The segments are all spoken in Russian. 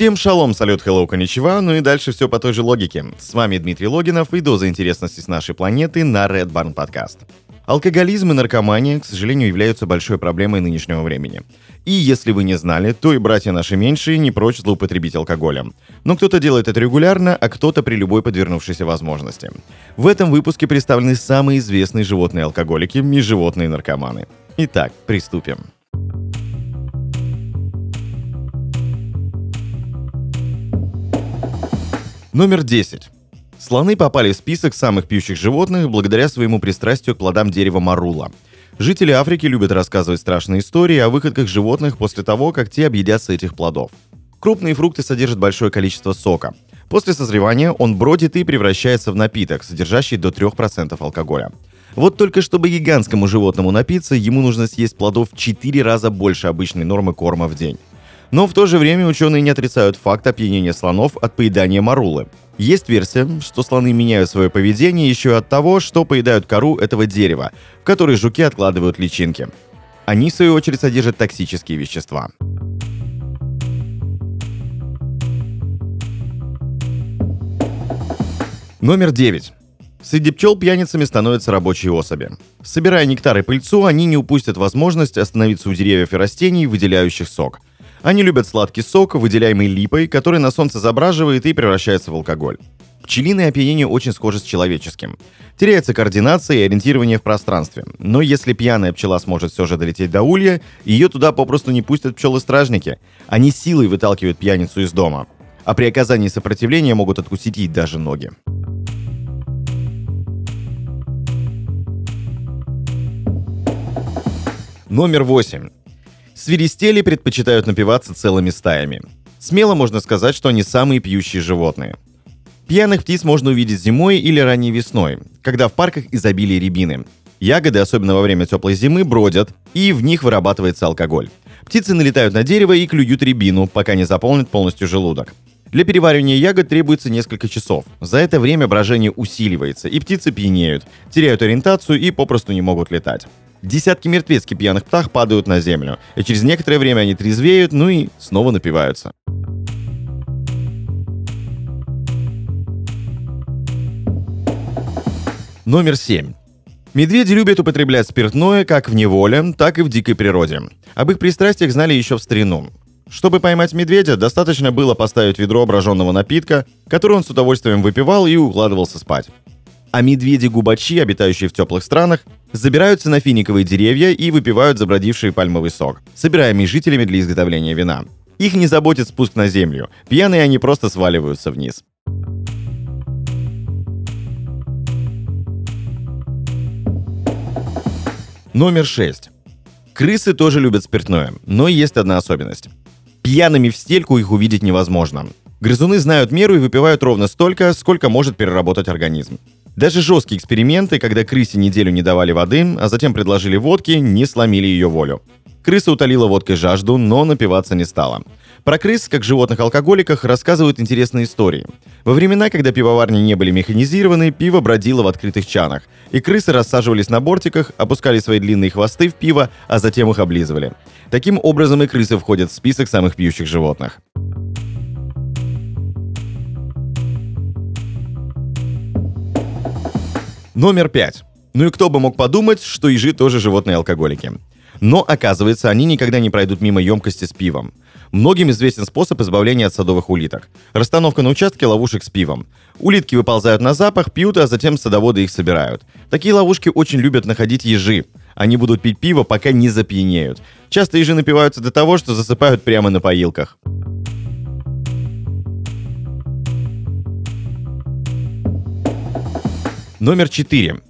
Всем шалом, салют, hello, коничева, ну и дальше все по той же логике. С вами Дмитрий Логинов и доза интересности с нашей планеты на Red Barn Podcast. Алкоголизм и наркомания, к сожалению, являются большой проблемой нынешнего времени. И если вы не знали, то и братья наши меньшие не прочь злоупотребить алкоголем. Но кто-то делает это регулярно, а кто-то при любой подвернувшейся возможности. В этом выпуске представлены самые известные животные алкоголики и животные наркоманы. Итак, приступим. Номер 10. Слоны попали в список самых пьющих животных благодаря своему пристрастию к плодам дерева марула. Жители Африки любят рассказывать страшные истории о выходках животных после того, как те объедятся этих плодов. Крупные фрукты содержат большое количество сока. После созревания он бродит и превращается в напиток, содержащий до 3% алкоголя. Вот только чтобы гигантскому животному напиться, ему нужно съесть плодов в 4 раза больше обычной нормы корма в день. Но в то же время ученые не отрицают факт опьянения слонов от поедания марулы. Есть версия, что слоны меняют свое поведение еще от того, что поедают кору этого дерева, в которой жуки откладывают личинки. Они, в свою очередь, содержат токсические вещества. Номер 9. Среди пчел пьяницами становятся рабочие особи. Собирая нектар и пыльцу, они не упустят возможность остановиться у деревьев и растений, выделяющих сок – они любят сладкий сок, выделяемый липой, который на солнце забраживает и превращается в алкоголь. Пчелиное опьянение очень схоже с человеческим. Теряется координация и ориентирование в пространстве. Но если пьяная пчела сможет все же долететь до улья, ее туда попросту не пустят пчелы-стражники. Они силой выталкивают пьяницу из дома. А при оказании сопротивления могут откусить ей даже ноги. Номер восемь. Свиристели предпочитают напиваться целыми стаями. Смело можно сказать, что они самые пьющие животные. Пьяных птиц можно увидеть зимой или ранней весной, когда в парках изобилие рябины. Ягоды, особенно во время теплой зимы, бродят, и в них вырабатывается алкоголь. Птицы налетают на дерево и клюют рябину, пока не заполнят полностью желудок. Для переваривания ягод требуется несколько часов. За это время брожение усиливается, и птицы пьянеют, теряют ориентацию и попросту не могут летать. Десятки мертвецки пьяных птах падают на землю, и через некоторое время они трезвеют, ну и снова напиваются. Номер 7. Медведи любят употреблять спиртное как в неволе, так и в дикой природе. Об их пристрастиях знали еще в старину. Чтобы поймать медведя, достаточно было поставить ведро броженного напитка, который он с удовольствием выпивал и укладывался спать. А медведи-губачи, обитающие в теплых странах, забираются на финиковые деревья и выпивают забродивший пальмовый сок, собираемый жителями для изготовления вина. Их не заботит спуск на землю. Пьяные они просто сваливаются вниз. Номер 6. Крысы тоже любят спиртное, но есть одна особенность. Пьяными в стельку их увидеть невозможно. Грызуны знают меру и выпивают ровно столько, сколько может переработать организм. Даже жесткие эксперименты, когда крысе неделю не давали воды, а затем предложили водки, не сломили ее волю. Крыса утолила водкой жажду, но напиваться не стала. Про крыс, как животных-алкоголиках, рассказывают интересные истории. Во времена, когда пивоварни не были механизированы, пиво бродило в открытых чанах, и крысы рассаживались на бортиках, опускали свои длинные хвосты в пиво, а затем их облизывали. Таким образом и крысы входят в список самых пьющих животных. Номер пять. Ну и кто бы мог подумать, что ежи тоже животные алкоголики. Но оказывается, они никогда не пройдут мимо емкости с пивом. Многим известен способ избавления от садовых улиток. Расстановка на участке ловушек с пивом. Улитки выползают на запах, пьют, а затем садоводы их собирают. Такие ловушки очень любят находить ежи. Они будут пить пиво, пока не запьянеют. Часто ежи напиваются до того, что засыпают прямо на поилках. Номер 4.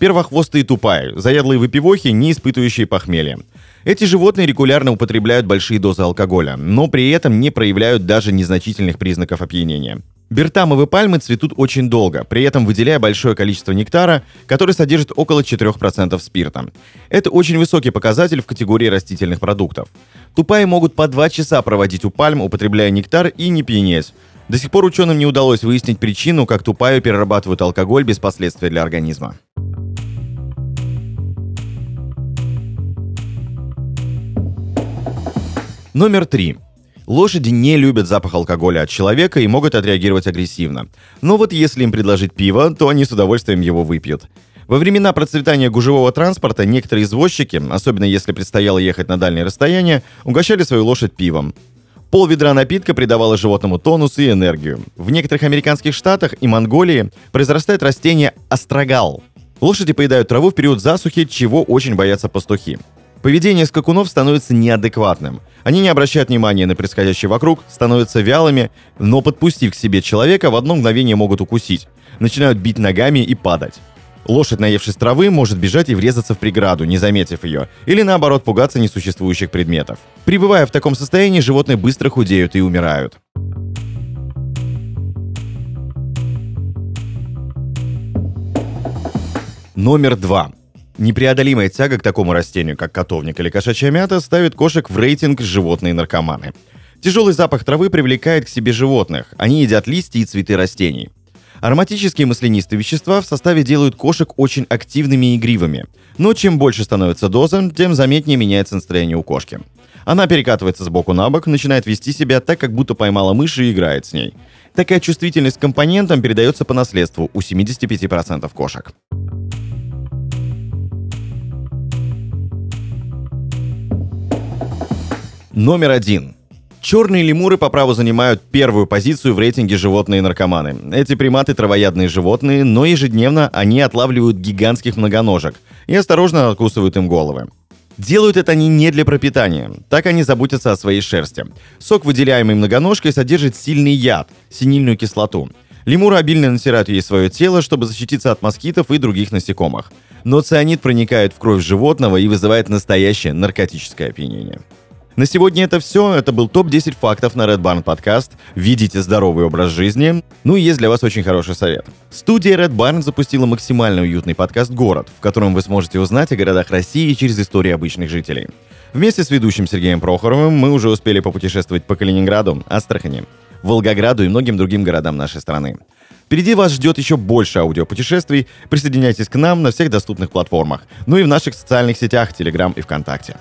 Первохвостые тупая, заядлые выпивохи, не испытывающие похмелья. Эти животные регулярно употребляют большие дозы алкоголя, но при этом не проявляют даже незначительных признаков опьянения. Бертамовые пальмы цветут очень долго, при этом выделяя большое количество нектара, который содержит около 4% спирта. Это очень высокий показатель в категории растительных продуктов. Тупаи могут по 2 часа проводить у пальм, употребляя нектар и не пьянеть. До сих пор ученым не удалось выяснить причину, как тупаю перерабатывают алкоголь без последствий для организма. Номер три. Лошади не любят запах алкоголя от человека и могут отреагировать агрессивно. Но вот если им предложить пиво, то они с удовольствием его выпьют. Во времена процветания гужевого транспорта некоторые извозчики, особенно если предстояло ехать на дальние расстояния, угощали свою лошадь пивом. Пол ведра напитка придавало животному тонус и энергию. В некоторых американских штатах и Монголии произрастает растение астрагал. Лошади поедают траву в период засухи, чего очень боятся пастухи. Поведение скакунов становится неадекватным. Они не обращают внимания на происходящее вокруг, становятся вялыми, но подпустив к себе человека, в одно мгновение могут укусить. Начинают бить ногами и падать. Лошадь, наевшись травы, может бежать и врезаться в преграду, не заметив ее, или наоборот пугаться несуществующих предметов. Прибывая в таком состоянии, животные быстро худеют и умирают. Номер два. Непреодолимая тяга к такому растению, как котовник или кошачья мята, ставит кошек в рейтинг животные наркоманы. Тяжелый запах травы привлекает к себе животных. Они едят листья и цветы растений. Ароматические маслянистые вещества в составе делают кошек очень активными и игривыми. Но чем больше становится доза, тем заметнее меняется настроение у кошки. Она перекатывается с боку на бок, начинает вести себя так, как будто поймала мышь и играет с ней. Такая чувствительность к компонентам передается по наследству у 75% кошек. Номер один. Черные лемуры по праву занимают первую позицию в рейтинге животные-наркоманы. Эти приматы травоядные животные, но ежедневно они отлавливают гигантских многоножек и осторожно откусывают им головы. Делают это они не для пропитания, так они заботятся о своей шерсти. Сок, выделяемый многоножкой, содержит сильный яд, синильную кислоту. Лемуры обильно натирают ей свое тело, чтобы защититься от москитов и других насекомых. Но цианид проникает в кровь животного и вызывает настоящее наркотическое опьянение. На сегодня это все. Это был топ-10 фактов на Red Barn подкаст. Видите здоровый образ жизни. Ну и есть для вас очень хороший совет. Студия Red Barn запустила максимально уютный подкаст «Город», в котором вы сможете узнать о городах России через истории обычных жителей. Вместе с ведущим Сергеем Прохоровым мы уже успели попутешествовать по Калининграду, Астрахани, Волгограду и многим другим городам нашей страны. Впереди вас ждет еще больше аудиопутешествий. Присоединяйтесь к нам на всех доступных платформах, ну и в наших социальных сетях Telegram и ВКонтакте.